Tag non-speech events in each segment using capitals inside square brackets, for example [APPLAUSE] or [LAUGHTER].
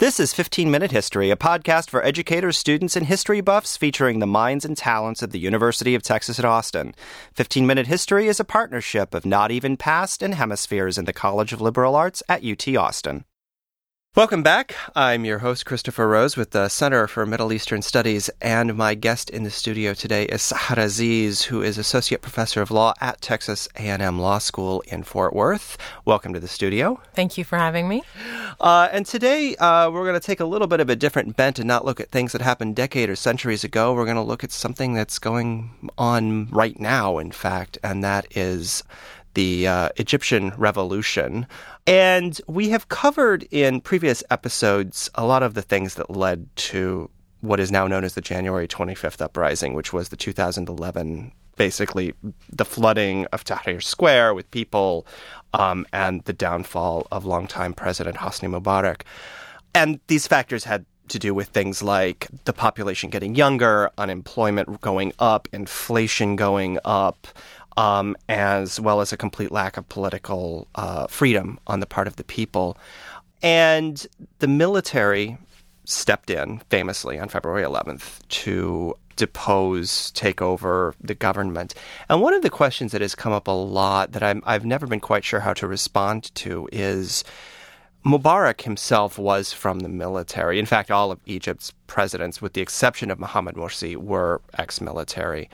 This is 15 Minute History, a podcast for educators, students, and history buffs featuring the minds and talents of the University of Texas at Austin. 15 Minute History is a partnership of Not Even Past and Hemispheres in the College of Liberal Arts at UT Austin. Welcome back. I'm your host, Christopher Rose, with the Center for Middle Eastern Studies, and my guest in the studio today is Sahar Aziz, who is Associate Professor of Law at Texas A&M Law School in Fort Worth. Welcome to the studio. Thank you for having me. Uh, and today uh, we're going to take a little bit of a different bent and not look at things that happened decades or centuries ago. We're going to look at something that's going on right now, in fact, and that is the uh, Egyptian revolution. And we have covered in previous episodes a lot of the things that led to what is now known as the January 25th uprising, which was the 2011 basically the flooding of Tahrir Square with people um, and the downfall of longtime President Hosni Mubarak. And these factors had to do with things like the population getting younger, unemployment going up, inflation going up, um, as well as a complete lack of political uh, freedom on the part of the people. And the military stepped in famously on February 11th to depose, take over the government. And one of the questions that has come up a lot that i have never been quite sure how to respond to is Mubarak himself was from the military. In fact, all of Egypt's presidents, with the exception of Mohamed Morsi, were ex military.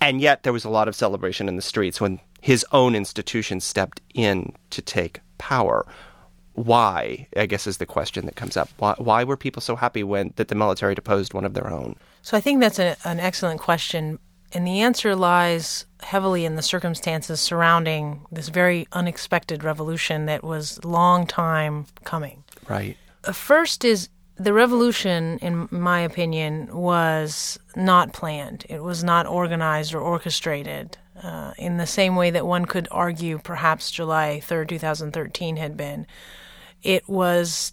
And yet there was a lot of celebration in the streets when his own institution stepped in to take power. Why, I guess, is the question that comes up. Why, why were people so happy when that the military deposed one of their own? So I think that's a, an excellent question. And the answer lies heavily in the circumstances surrounding this very unexpected revolution that was long time coming. Right. Uh, first is the revolution, in my opinion, was not planned. It was not organized or orchestrated uh, in the same way that one could argue perhaps July 3rd, 2013 had been. It was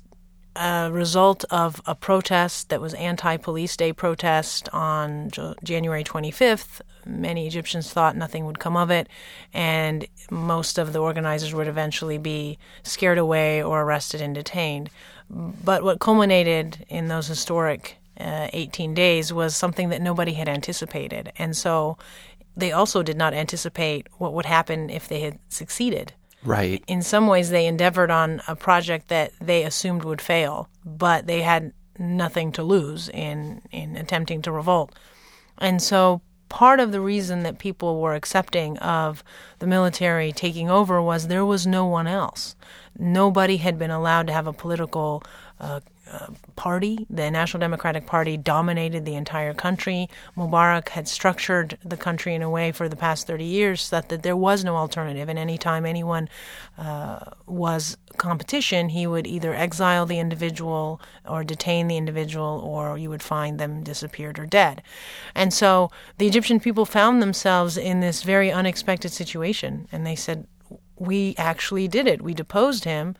a result of a protest that was anti-police day protest on January 25th. Many Egyptians thought nothing would come of it, and most of the organizers would eventually be scared away or arrested and detained. But what culminated in those historic uh, 18 days was something that nobody had anticipated. And so they also did not anticipate what would happen if they had succeeded. Right. In some ways, they endeavored on a project that they assumed would fail, but they had nothing to lose in, in attempting to revolt. And so part of the reason that people were accepting of the military taking over was there was no one else. Nobody had been allowed to have a political uh, party. The National Democratic Party dominated the entire country. Mubarak had structured the country in a way for the past 30 years that, that there was no alternative. And anytime anyone uh, was competition, he would either exile the individual or detain the individual, or you would find them disappeared or dead. And so the Egyptian people found themselves in this very unexpected situation. And they said, We actually did it. We deposed him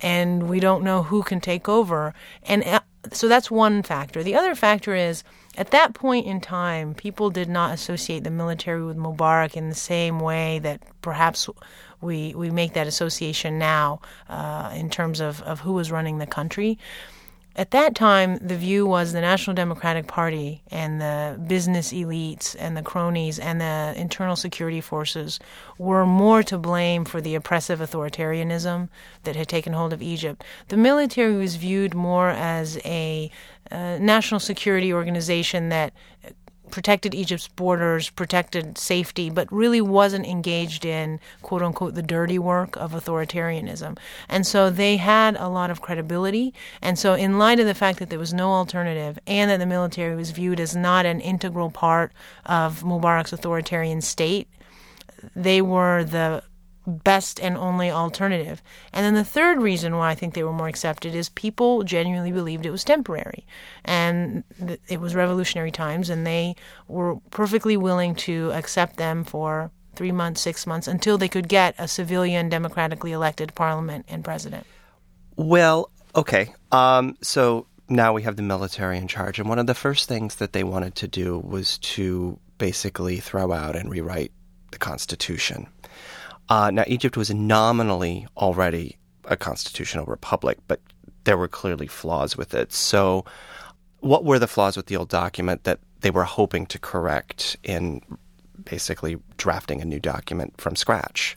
and we don't know who can take over. And uh, so that's one factor. The other factor is at that point in time, people did not associate the military with Mubarak in the same way that perhaps we we make that association now uh, in terms of, of who was running the country. At that time, the view was the National Democratic Party and the business elites and the cronies and the internal security forces were more to blame for the oppressive authoritarianism that had taken hold of Egypt. The military was viewed more as a uh, national security organization that protected Egypt's borders, protected safety, but really wasn't engaged in quote unquote the dirty work of authoritarianism. And so they had a lot of credibility. And so, in light of the fact that there was no alternative and that the military was viewed as not an integral part of Mubarak's authoritarian state, they were the best and only alternative. And then the third reason why I think they were more accepted is people genuinely believed it was temporary. And th- it was revolutionary times, and they were perfectly willing to accept them for three months, six months, until they could get a civilian, democratically elected parliament and president. Well, okay. Um, so now we have the military in charge. And one of the first things that they wanted to do was to basically throw out and rewrite the Constitution. Uh, now, Egypt was nominally already a constitutional republic, but there were clearly flaws with it. So, what were the flaws with the old document that they were hoping to correct in basically drafting a new document from scratch?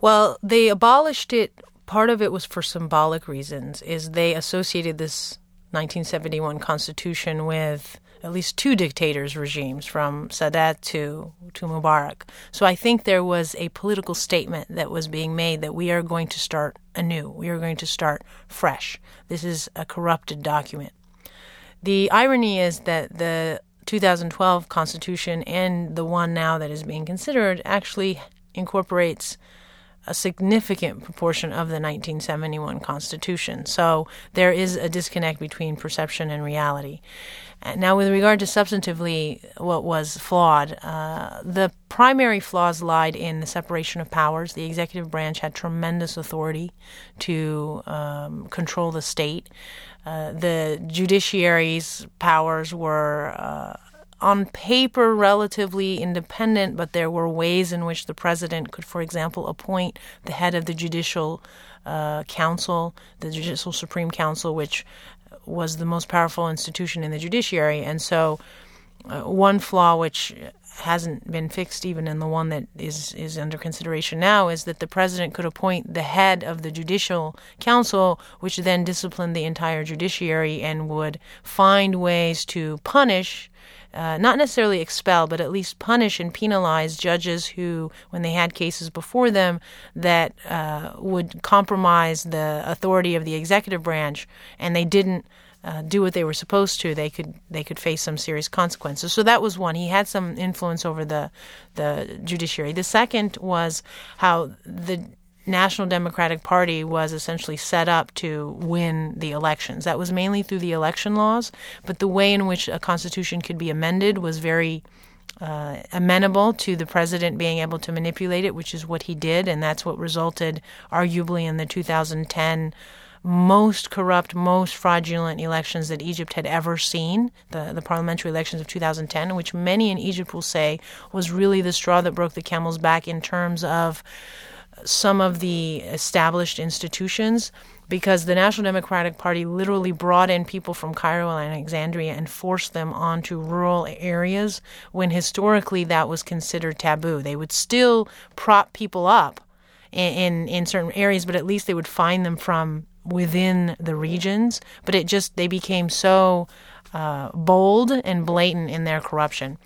Well, they abolished it. Part of it was for symbolic reasons, is they associated this 1971 Constitution with at least two dictators' regimes, from Sadat to, to Mubarak. So I think there was a political statement that was being made that we are going to start anew. We are going to start fresh. This is a corrupted document. The irony is that the 2012 Constitution and the one now that is being considered actually incorporates a significant proportion of the 1971 Constitution. So there is a disconnect between perception and reality. Now, with regard to substantively what was flawed, uh, the primary flaws lied in the separation of powers. The executive branch had tremendous authority to um, control the state. Uh, the judiciary's powers were uh, on paper relatively independent, but there were ways in which the president could, for example, appoint the head of the judicial uh, council, the judicial supreme council, which was the most powerful institution in the judiciary. And so, uh, one flaw which hasn't been fixed even in the one that is is under consideration now is that the president could appoint the head of the judicial council which then disciplined the entire judiciary and would find ways to punish uh, not necessarily expel, but at least punish and penalize judges who, when they had cases before them that uh, would compromise the authority of the executive branch, and they didn't uh, do what they were supposed to, they could they could face some serious consequences. So that was one. He had some influence over the the judiciary. The second was how the National Democratic Party was essentially set up to win the elections. That was mainly through the election laws, but the way in which a constitution could be amended was very uh, amenable to the president being able to manipulate it, which is what he did, and that's what resulted, arguably, in the 2010 most corrupt, most fraudulent elections that Egypt had ever seen, the, the parliamentary elections of 2010, which many in Egypt will say was really the straw that broke the camel's back in terms of some of the established institutions because the National Democratic Party literally brought in people from Cairo and Alexandria and forced them onto rural areas when historically that was considered taboo. They would still prop people up in, in, in certain areas, but at least they would find them from within the regions. But it just, they became so uh, bold and blatant in their corruption.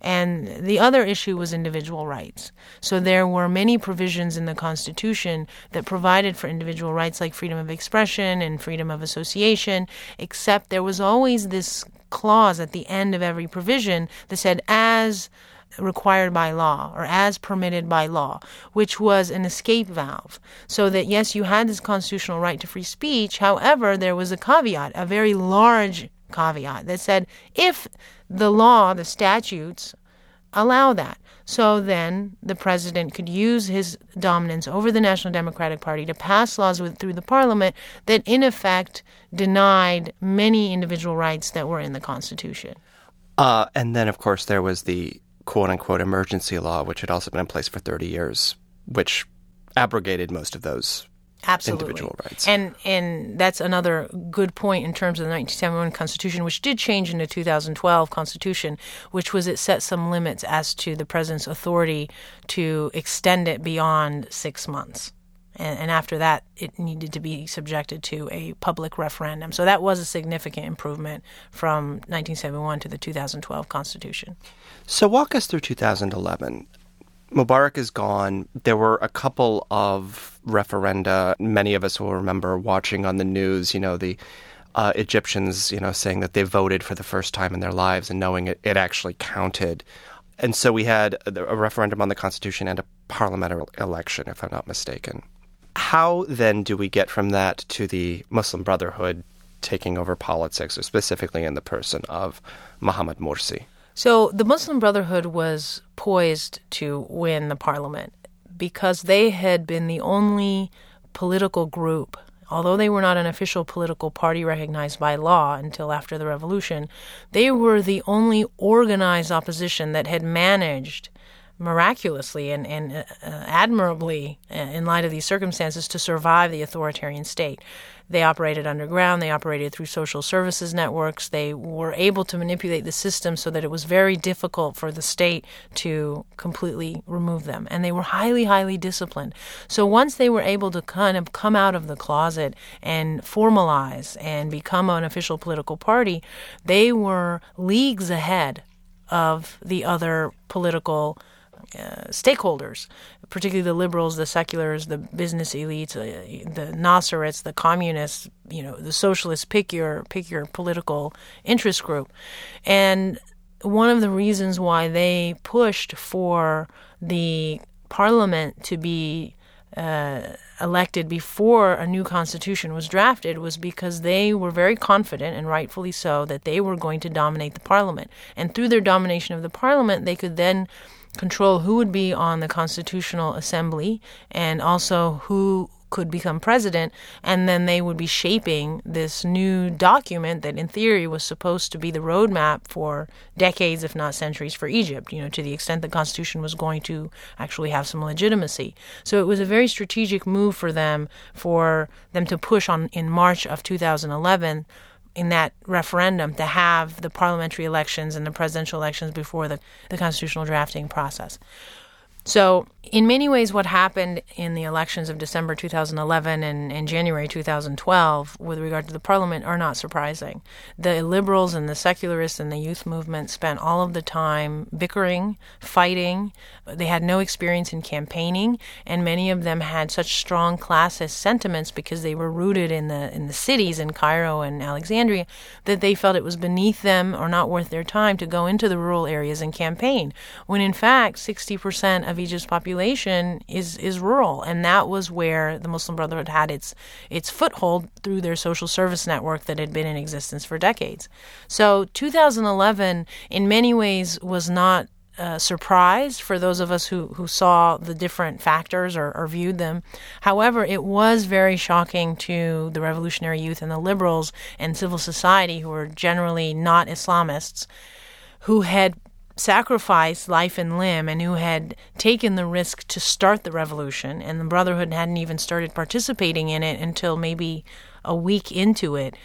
And the other issue was individual rights. So there were many provisions in the Constitution that provided for individual rights like freedom of expression and freedom of association, except there was always this clause at the end of every provision that said, as required by law or as permitted by law, which was an escape valve. So that, yes, you had this constitutional right to free speech. However, there was a caveat, a very large caveat that said if the law, the statutes, allow that. So then the president could use his dominance over the National Democratic Party to pass laws with, through the parliament that, in effect, denied many individual rights that were in the Constitution. Uh, and then, of course, there was the quote unquote emergency law, which had also been in place for 30 years, which abrogated most of those Absolutely. individual rights. And and that's another good point in terms of the 1971 Constitution, which did change in the 2012 Constitution, which was it set some limits as to the president's authority to extend it beyond six months. And, and after that, it needed to be subjected to a public referendum. So that was a significant improvement from 1971 to the 2012 Constitution. So walk us through 2011. Mubarak is gone. There were a couple of referenda. Many of us will remember watching on the news, you know, the uh, Egyptians, you know, saying that they voted for the first time in their lives and knowing it, it actually counted. And so we had a referendum on the Constitution and a parliamentary election, if I'm not mistaken. How then do we get from that to the Muslim Brotherhood taking over politics, or specifically in the person of Mohamed Morsi? So the Muslim Brotherhood was poised to win the parliament because they had been the only political group, although they were not an official political party recognized by law until after the revolution, they were the only organized opposition that had managed miraculously and, and uh, admirably uh, in light of these circumstances to survive the authoritarian state. They operated underground, they operated through social services networks, they were able to manipulate the system so that it was very difficult for the state to completely remove them. And they were highly, highly disciplined. So once they were able to kind of come out of the closet and formalize and become an official political party, they were leagues ahead of the other political uh, stakeholders, particularly the liberals, the seculars, the business elites, uh, the Nasserites, the communists, you know, the socialists. Pick your pick your political interest group, and one of the reasons why they pushed for the parliament to be uh, elected before a new constitution was drafted was because they were very confident, and rightfully so, that they were going to dominate the parliament. And through their domination of the parliament, they could then control who would be on the Constitutional Assembly and also who could become president, and then they would be shaping this new document that, in theory, was supposed to be the roadmap for decades, if not centuries, for Egypt, you know, to the extent the Constitution was going to actually have some legitimacy. So it was a very strategic move for them, for them to push on in March of 2011 in that referendum to have the parliamentary elections and the presidential elections before the, the constitutional drafting process. So, in many ways, what happened in the elections of December 2011 and, and, January 2012 with regard to the parliament are not surprising. The liberals and the secularists and the youth movement spent all of the time bickering, fighting. They had no experience in campaigning, and many of them had such strong classist sentiments because they were rooted in the in the cities in Cairo and Alexandria that they felt it was beneath them or not worth their time to go into the rural areas and campaign. When in fact, 60% of Egypt's population is is rural, and that was where the Muslim Brotherhood had its its foothold through their social service network that had been in existence for decades. So 2011, in many ways, was not a surprise for those of us who, who saw the different factors or, or, viewed them. However, it was very shocking to the revolutionary youth and the liberals and civil society, who were generally not Islamists, who had sacrificed life and limb and who had taken the risk to start the revolution, and the Brotherhood hadn't even started participating in it until maybe a week into it,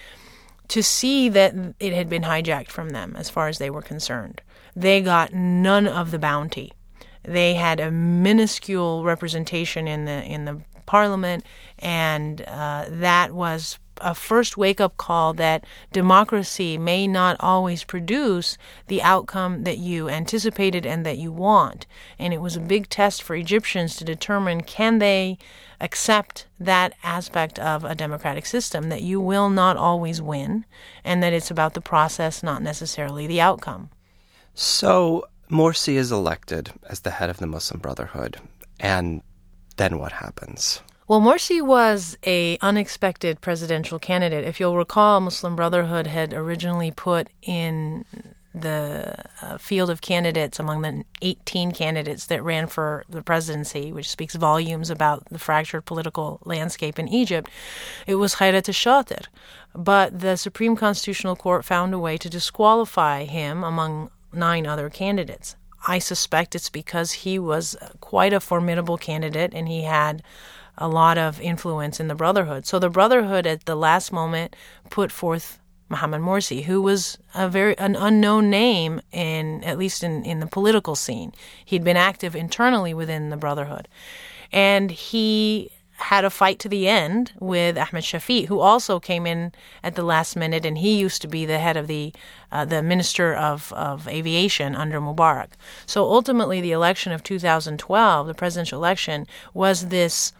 to see that it had been hijacked from them as far as they were concerned. They got none of the bounty. They had a minuscule representation in the in the parliament, and uh, that was a first wake up call that democracy may not always produce the outcome that you anticipated and that you want. And it was a big test for Egyptians to determine can they accept that aspect of a democratic system that you will not always win and that it's about the process, not necessarily the outcome. So, Morsi is elected as the head of the Muslim Brotherhood. And then what happens? Well, Morsi was a unexpected presidential candidate. If you'll recall, Muslim Brotherhood had originally put in the uh, field of candidates among the 18 candidates that ran for the presidency, which speaks volumes about the fractured political landscape in Egypt, it was Khairat al-Shatir. But the Supreme Constitutional Court found a way to disqualify him among nine other candidates. I suspect it's because he was quite a formidable candidate and he had a lot of influence in the Brotherhood. So the Brotherhood at the last moment put forth Mohammed Morsi, who was a very an unknown name in at least in, in the political scene. He'd been active internally within the Brotherhood. And he had a fight to the end with Ahmed Shafiq, who also came in at the last minute, and he used to be the head of the uh, the Minister of, of Aviation under Mubarak. So ultimately, the election of 2012, the presidential election, was this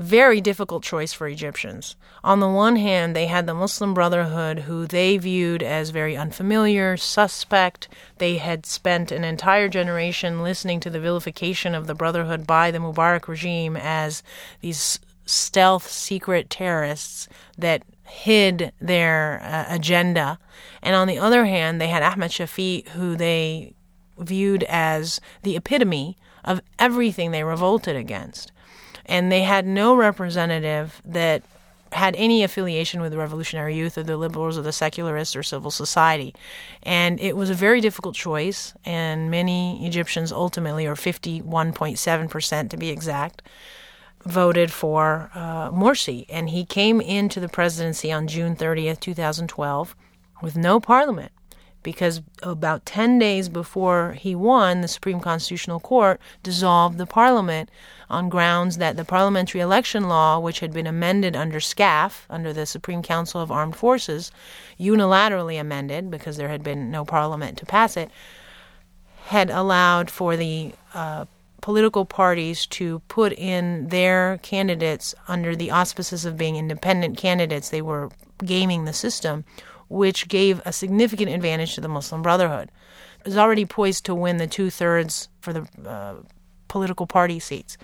very difficult choice for Egyptians. On the one hand, they had the Muslim Brotherhood, who they viewed as very unfamiliar, suspect. They had spent an entire generation listening to the vilification of the Brotherhood by the Mubarak regime as these stealth, secret terrorists that hid their uh, agenda. And on the other hand, they had Ahmed Shafiq, who they viewed as the epitome of everything they revolted against and they had no representative that had any affiliation with the Revolutionary Youth or the Liberals or the Secularists or civil society. And it was a very difficult choice, and many Egyptians ultimately, or 51.7% to be exact, voted for uh, Morsi. And he came into the presidency on June 30th, 2012, with no parliament because about 10 days before he won, the Supreme Constitutional Court dissolved the parliament on grounds that the parliamentary election law, which had been amended under SCAF, under the Supreme Council of Armed Forces, unilaterally amended because there had been no parliament to pass it, had allowed for the uh, political parties to put in their candidates under the auspices of being independent candidates. They were gaming the system which gave a significant advantage to the Muslim Brotherhood. It was already poised to win the two thirds for the uh, political party seats.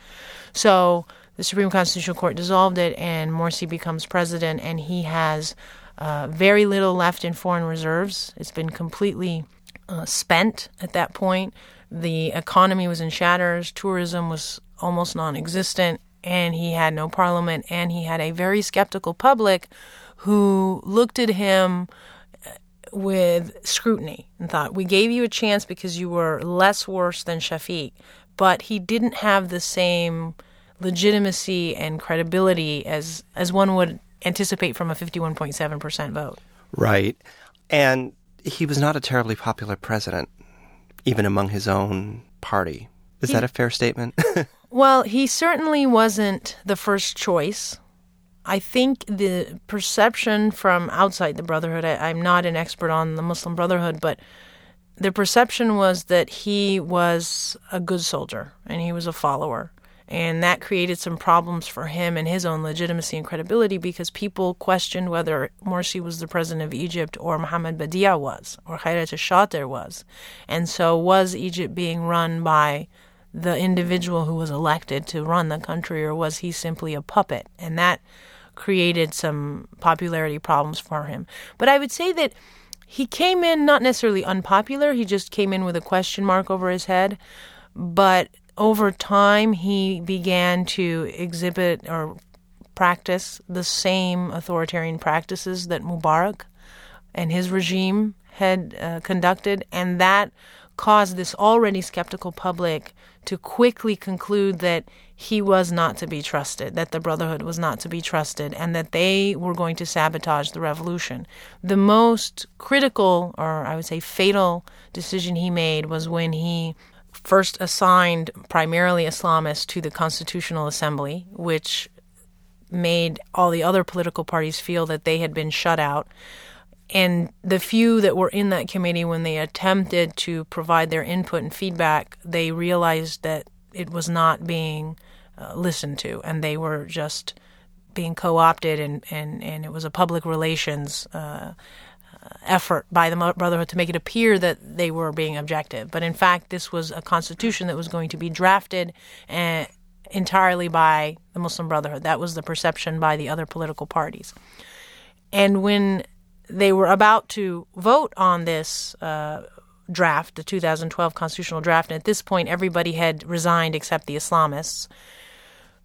So the Supreme Constitutional Court dissolved it, and Morsi becomes president, and he has uh, very little left in foreign reserves. It's been completely uh, spent at that point. The economy was in shatters, tourism was almost non existent, and he had no parliament, and he had a very skeptical public who looked at him uh, with scrutiny and thought, We gave you a chance because you were less worse than Shafiq, but he didn't have the same legitimacy and credibility as, as one would anticipate from a 51.7% vote. Right. And he was not a terribly popular president, even among his own party. Is he, that a fair statement? [LAUGHS] well, he certainly wasn't the first choice. I think the perception from outside the Brotherhood, I, am not an expert on the Muslim Brotherhood, but the perception was that he was a good soldier and he was a follower. And that created some problems for him and his own legitimacy and credibility because people questioned whether Morsi was the president of Egypt or Mohammed Badie was, or Khayrat al-Shater was. And so was Egypt being run by the individual who was elected to run the country, or was he simply a puppet? And that created some popularity problems for him. But I would say that he came in not necessarily unpopular, he just came in with a question mark over his head. But over time, he began to exhibit or practice the same authoritarian practices that Mubarak and his regime had uh, conducted, and that caused this already skeptical public to quickly conclude that he was not to be trusted, that the Brotherhood was not to be trusted, and that they were going to sabotage the revolution. The most critical, or I would say fatal, decision he made was when he first assigned primarily Islamists to the Constitutional Assembly, which made all the other political parties feel that they had been shut out. And the few that were in that committee, when they attempted to provide their input and feedback, they realized that it was not being uh, listened to, and they were just being co-opted, and and and it was a public relations. Uh, effort by the Brotherhood to make it appear that they were being objective. But in fact, this was a constitution that was going to be drafted uh, entirely by the Muslim Brotherhood. That was the perception by the other political parties. And when they were about to vote on this uh, draft, the 2012 constitutional draft, and at this point, everybody had resigned except the Islamists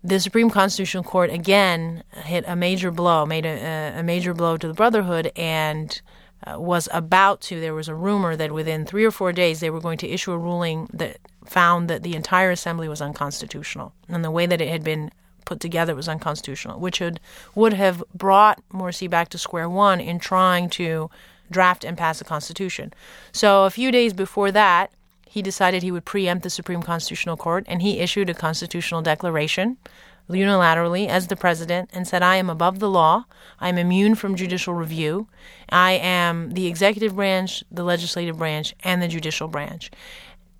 the Supreme Constitutional Court again hit a major blow, made a, a major blow to the Brotherhood, and uh, was about to. There was a rumor that within three or four days they were going to issue a ruling that found that the entire assembly was unconstitutional, and the way that it had been put together was unconstitutional, which would would have brought Morsi back to square one in trying to draft and pass a constitution. So a few days before that, he decided he would preempt the Supreme Constitutional Court and he issued a constitutional declaration unilaterally as the president and said, I am above the law. I am immune from judicial review. I am the executive branch, the legislative branch, and the judicial branch.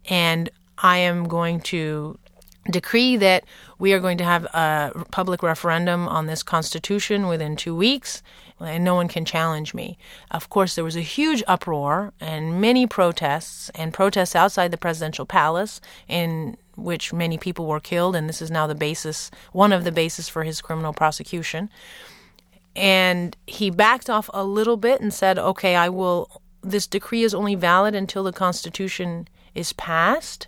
And I am going to decree that we are going to have a public referendum on this constitution within two weeks and no one can challenge me. Of course, there was a huge uproar and many protests, and protests outside the presidential palace, in which many people were killed, and this is now the basis, one of the basis for his criminal prosecution. And he backed off a little bit and said, okay, I will, this decree is only valid until the Constitution is passed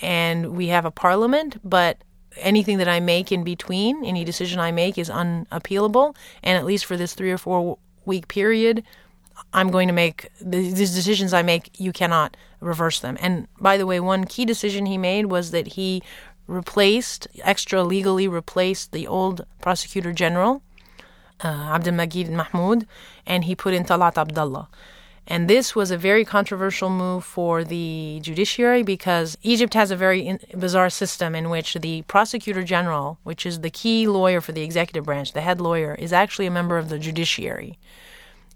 and we have a parliament, but anything that I make in between, any decision I make is unappealable. And at least for this three or four week period, I'm going to make these decisions I make, you cannot reverse them. And by the way, one key decision he made was that he replaced, extra legally replaced the old prosecutor general, uh, Abdel Magid Mahmoud, and he put in Talat Abdullah. And this was a very controversial move for the judiciary because Egypt has a very in- bizarre system in which the prosecutor general, which is the key lawyer for the executive branch, the head lawyer, is actually a member of the judiciary.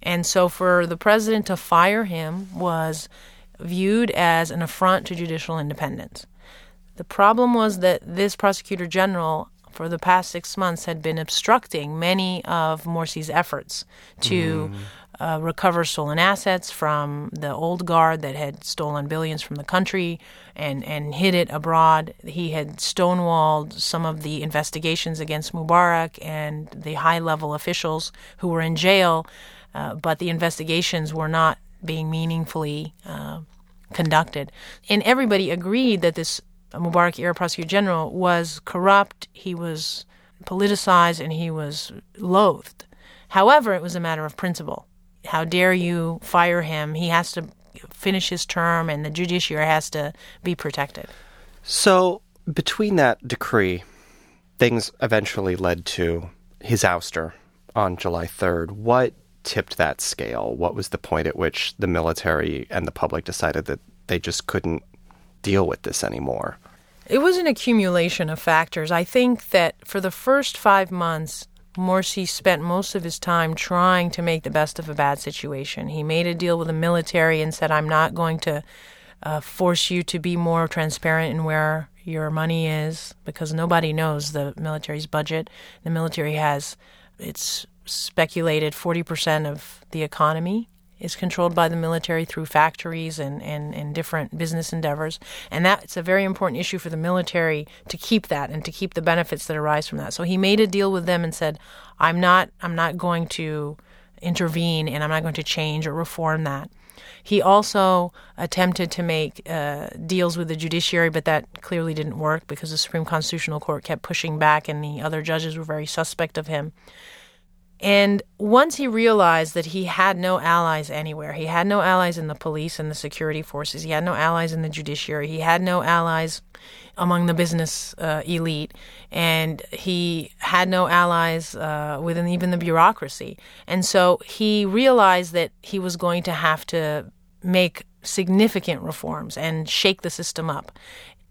And so for the president to fire him was viewed as an affront to judicial independence. The problem was that this prosecutor general for the past six months had been obstructing many of Morsi's efforts to mm. Uh, recover stolen assets from the old guard that had stolen billions from the country and, and hid it abroad. He had stonewalled some of the investigations against Mubarak and the high level officials who were in jail, uh, but the investigations were not being meaningfully uh, conducted. And everybody agreed that this Mubarak era prosecutor general was corrupt, he was politicized, and he was loathed. However, it was a matter of principle. How dare you fire him? He has to finish his term, and the judiciary has to be protected. So, between that decree, things eventually led to his ouster on July 3rd. What tipped that scale? What was the point at which the military and the public decided that they just couldn't deal with this anymore? It was an accumulation of factors. I think that for the first five months, Morsi spent most of his time trying to make the best of a bad situation. He made a deal with the military and said, I'm not going to uh, force you to be more transparent in where your money is because nobody knows the military's budget. The military has, it's speculated, 40% of the economy is controlled by the military through factories and, and, and different business endeavors. And that's a very important issue for the military to keep that and to keep the benefits that arise from that. So he made a deal with them and said, I'm not I'm not going to intervene and I'm not going to change or reform that. He also attempted to make uh, deals with the judiciary, but that clearly didn't work because the Supreme Constitutional Court kept pushing back and the other judges were very suspect of him. And once he realized that he had no allies anywhere, he had no allies in the police and the security forces, he had no allies in the judiciary, he had no allies among the business uh, elite, and he had no allies uh, within even the bureaucracy. And so he realized that he was going to have to make significant reforms and shake the system up.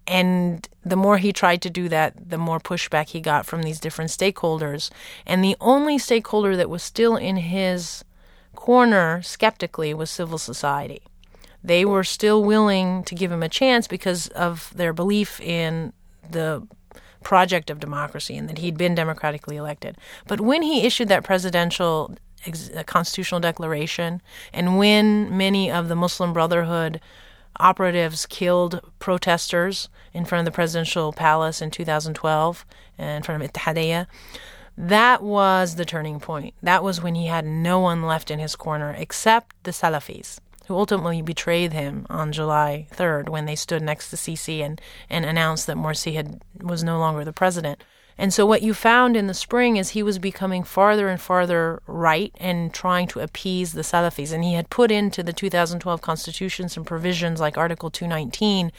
And the more he tried to do that, the more pushback he got from these different stakeholders. And the only stakeholder that was still in his corner skeptically was civil society. They were still willing to give him a chance because of their belief in the project of democracy and that he'd been democratically elected. But when he issued that presidential ex- uh, constitutional declaration, and when many of the Muslim Brotherhood operatives killed protesters in front of the presidential palace in 2012 in front of Ittihadiyya. That was the turning point. That was when he had no one left in his corner except the Salafis, who ultimately betrayed him on July 3rd when they stood next to Sisi and, and announced that Morsi had, was no longer the president. And so what you found in the spring is he was becoming farther and farther right and trying to appease the Salafis. And he had put into the 2012 constitution some provisions like Article 219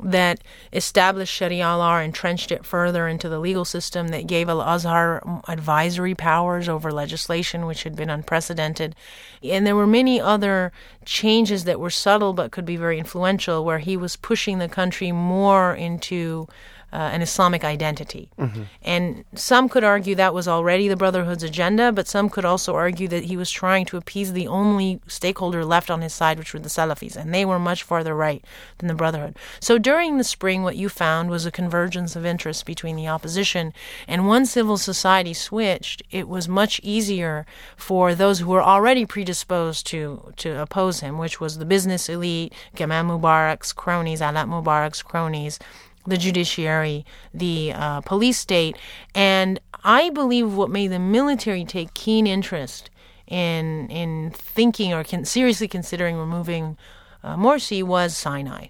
that established Sharia law, entrenched it further into the legal system, that gave Al Azhar advisory powers over legislation, which had been unprecedented. And there were many other changes that were subtle but could be very influential, where he was pushing the country more into uh, an Islamic identity. Mm-hmm. And some could argue that was already the Brotherhood's agenda, but some could also argue that he was trying to appease the only stakeholder left on his side, which were the Salafis, and they were much farther right than the Brotherhood. So during the spring, what you found was a convergence of interests between the opposition. And once civil society switched, it was much easier for those who were already predisposed to, to oppose him, which was the business elite, Gamal Mubarak's cronies, Alaa Mubarak's cronies, the judiciary, the uh, police state. And I believe what made the military take keen interest in in thinking or can, seriously considering removing uh, Morsi was Sinai.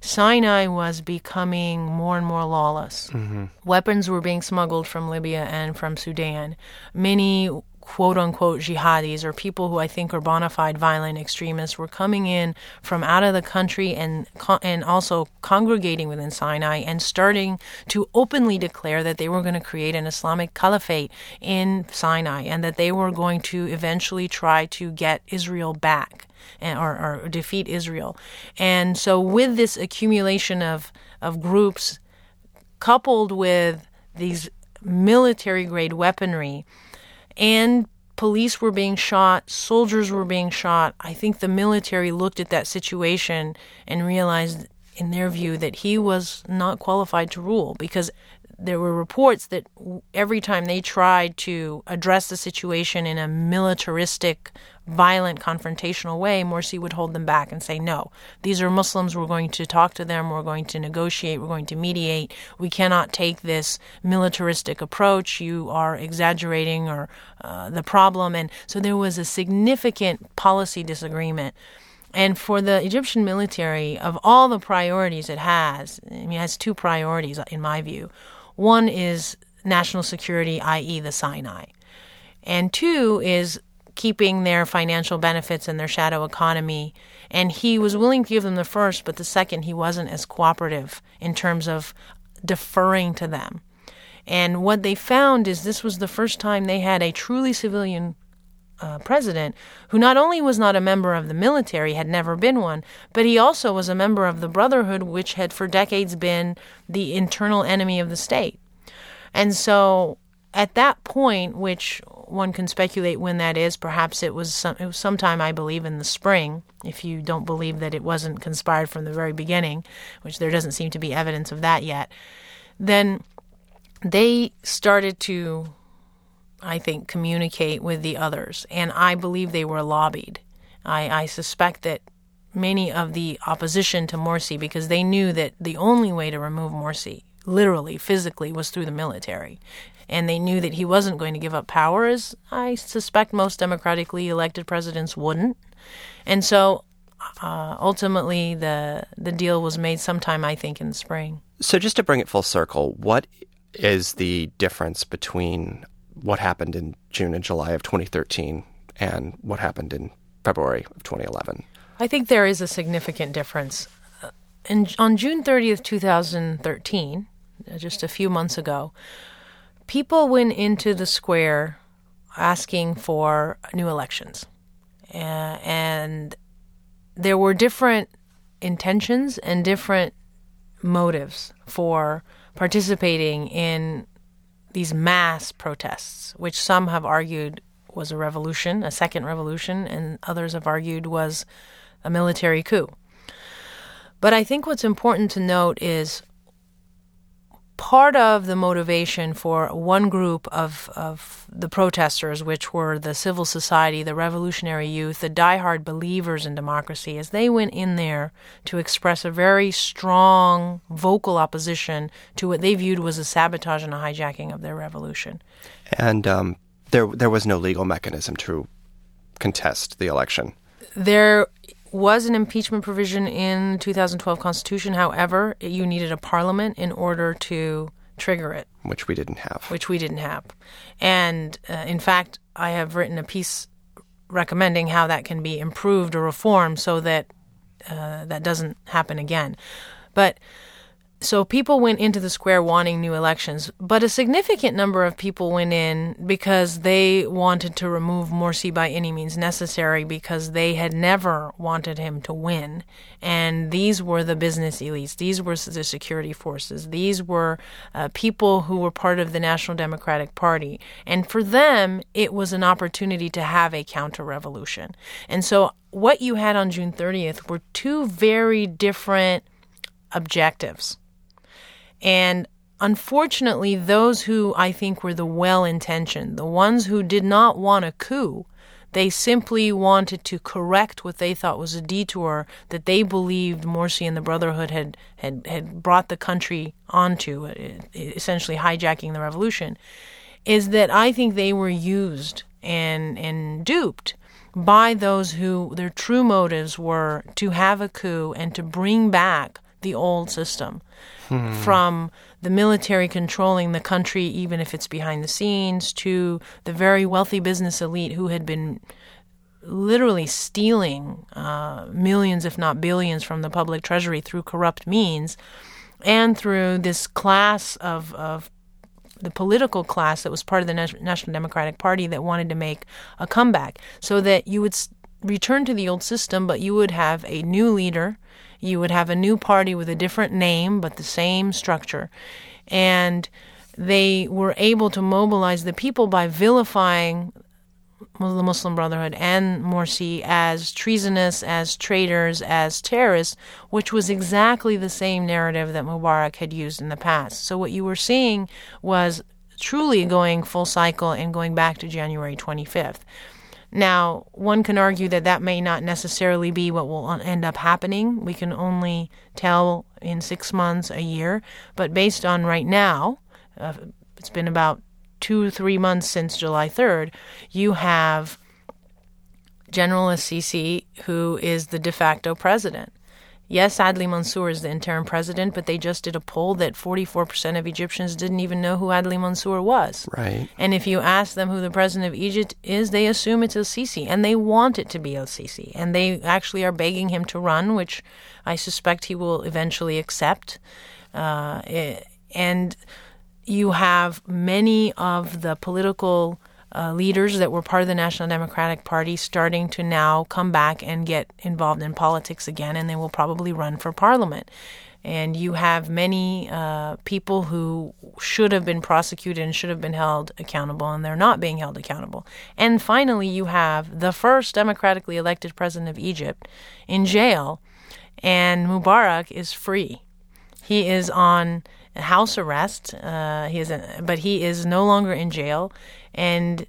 Sinai was becoming more and more lawless. Weapons were being smuggled from Libya and from Sudan. Many quote unquote jihadis or people who I think are bona fide violent extremists were coming in from out of the country and and also congregating within Sinai and starting to openly declare that they were going to create an Islamic caliphate in Sinai and that they were going to eventually try to get Israel back and, or, or defeat Israel. And so with this accumulation of of groups coupled with these military grade weaponry and police were being shot, soldiers were being shot. I think the military looked at that situation and realized, in their view, that he was not qualified to rule because there were reports that every time they tried to address the situation in a militaristic, violent, confrontational way, Morsi would hold them back and say, No, these are Muslims. We're going to talk to them. We're going to negotiate. We're going to mediate. We cannot take this militaristic approach. You are exaggerating or uh, the problem. And so there was a significant policy disagreement. And for the Egyptian military, of all the priorities it has, I mean, it has two priorities in my view. One is national security, i.e., the Sinai. And two is keeping their financial benefits and their shadow economy. And he was willing to give them the first, but the second, he wasn't as cooperative in terms of deferring to them. And what they found is this was the first time they had a truly civilian uh, president who not only was not a member of the military, had never been one, but he also was a member of the Brotherhood, which had for decades been the internal enemy of the state. And so at that point, which one can speculate when that is, perhaps it was, some, it was sometime, I believe, in the spring, if you don't believe that it wasn't conspired from the very beginning, which there doesn't seem to be evidence of that yet, then they started to I think, communicate with the others. And I believe they were lobbied. I, I, suspect that many of the opposition to Morsi, because they knew that the only way to remove Morsi, literally, physically, was through the military. And they knew that he wasn't going to give up power, as I suspect most democratically elected presidents wouldn't. And so uh, ultimately, the, the deal was made sometime, I think, in the spring. So, just to bring it full circle, what is the difference between what happened in June and July of 2013 and what happened in February of 2011? I think there is a significant difference. In, on June 30th, 2013, just a few months ago, people went into the square asking for new elections. Uh, and there were different intentions and different motives for participating in these mass protests, which some have argued was a revolution, a second revolution, and others have argued was a military coup. But I think what's important to note is part of the motivation for one group of, of the protesters, which were the civil society, the revolutionary youth, the diehard believers in democracy, as they went in there to express a very strong vocal opposition to what they viewed was a sabotage and a hijacking of their revolution. And um, there, there was no legal mechanism to contest the election. There was an impeachment provision in the 2012 Constitution. However, you needed a parliament in order to trigger it, which we didn't have. Which we didn't have. And uh, in fact, I have written a piece recommending how that can be improved or reformed so that uh, that doesn't happen again. But so people went into the square wanting new elections, but a significant number of people went in because they wanted to remove Morsi by any means necessary because they had never wanted him to win. And these were the business elites, these were the security forces, these were uh, people who were part of the National Democratic Party. And for them, it was an opportunity to have a counter revolution. And so what you had on June 30th were two very different objectives. And unfortunately, those who I think were the well intentioned, the ones who did not want a coup, they simply wanted to correct what they thought was a detour that they believed Morsi and the Brotherhood had, had, had brought the country onto, uh, essentially hijacking the revolution, is that I think they were used and, and duped by those who their true motives were to have a coup and to bring back the old system. From the military controlling the country, even if it's behind the scenes, to the very wealthy business elite who had been literally stealing uh, millions, if not billions, from the public treasury through corrupt means, and through this class of, of the political class that was part of the National Democratic Party that wanted to make a comeback, so that you would return to the old system, but you would have a new leader you would have a new party with a different name but the same structure. And they were able to mobilize the people by vilifying the Muslim Brotherhood and Morsi as treasonous, as traitors, as terrorists, which was exactly the same narrative that Mubarak had used in the past. So what you were seeing was truly going full cycle and going back to January 25th. Now, one can argue that that may not necessarily be what will end up happening. We can only tell in six months, a year. But based on right now, uh, it's been about two, three months since July 3rd, you have General El Sisi, who is the de facto president. Yes, Adli Mansour is the interim president, but they just did a poll that 44% of Egyptians didn't even know who Adli Mansour was. Right. And if you ask them who the president of Egypt is, they assume it's El Sisi, and they want it to be El Sisi. And they actually are begging him to run, which I suspect he will eventually accept. Uh, and you have many of the political uh, leaders that were part of the National Democratic Party starting to now come back and get involved in politics again, and they will probably run for parliament. And you have many uh, people who should have been prosecuted and should have been held accountable, and they're not being held accountable. And finally, you have the first democratically elected president of Egypt in jail, and Mubarak is free. He is on house arrest. Uh, he is, a, but he is no longer in jail, and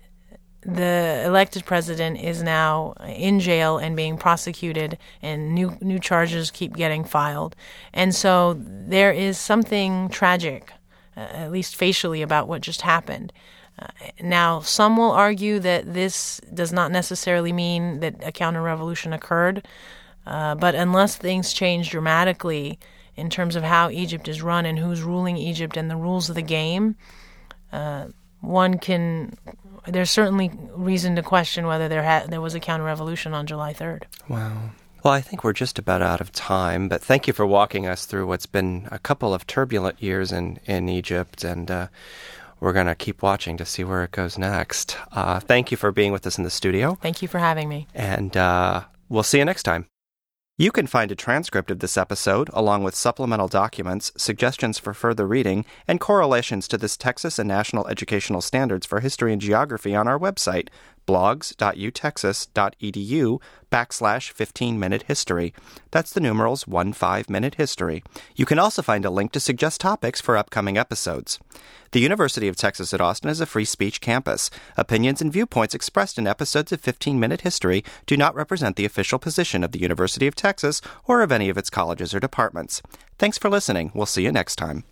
the elected president is now in jail and being prosecuted, and new new charges keep getting filed. And so there is something tragic, uh, at least facially, about what just happened. Uh, now, some will argue that this does not necessarily mean that a counter revolution occurred, uh, but unless things change dramatically in terms of how Egypt is run and who's ruling Egypt and the rules of the game, uh, one can there's certainly reason to question whether there ha- there was a counter revolution on July 3rd. Wow. Well, I think we're just about out of time, but thank you for walking us through what's been a couple of turbulent years in, in Egypt, and uh, we're going to keep watching to see where it goes next. Uh, thank you for being with us in the studio. Thank you for having me. And uh, we'll see you next time. You can find a transcript of this episode, along with supplemental documents, suggestions for further reading, and correlations to this Texas and National Educational Standards for History and Geography on our website, blogs.utexas.edu backslash 15 minute history. That's the numerals 1 5 minute history. You can also find a link to suggest topics for upcoming episodes. The University of Texas at Austin is a free speech campus. Opinions and viewpoints expressed in episodes of 15 Minute History do not represent the official position of the University of Texas or of any of its colleges or departments. Thanks for listening. We'll see you next time.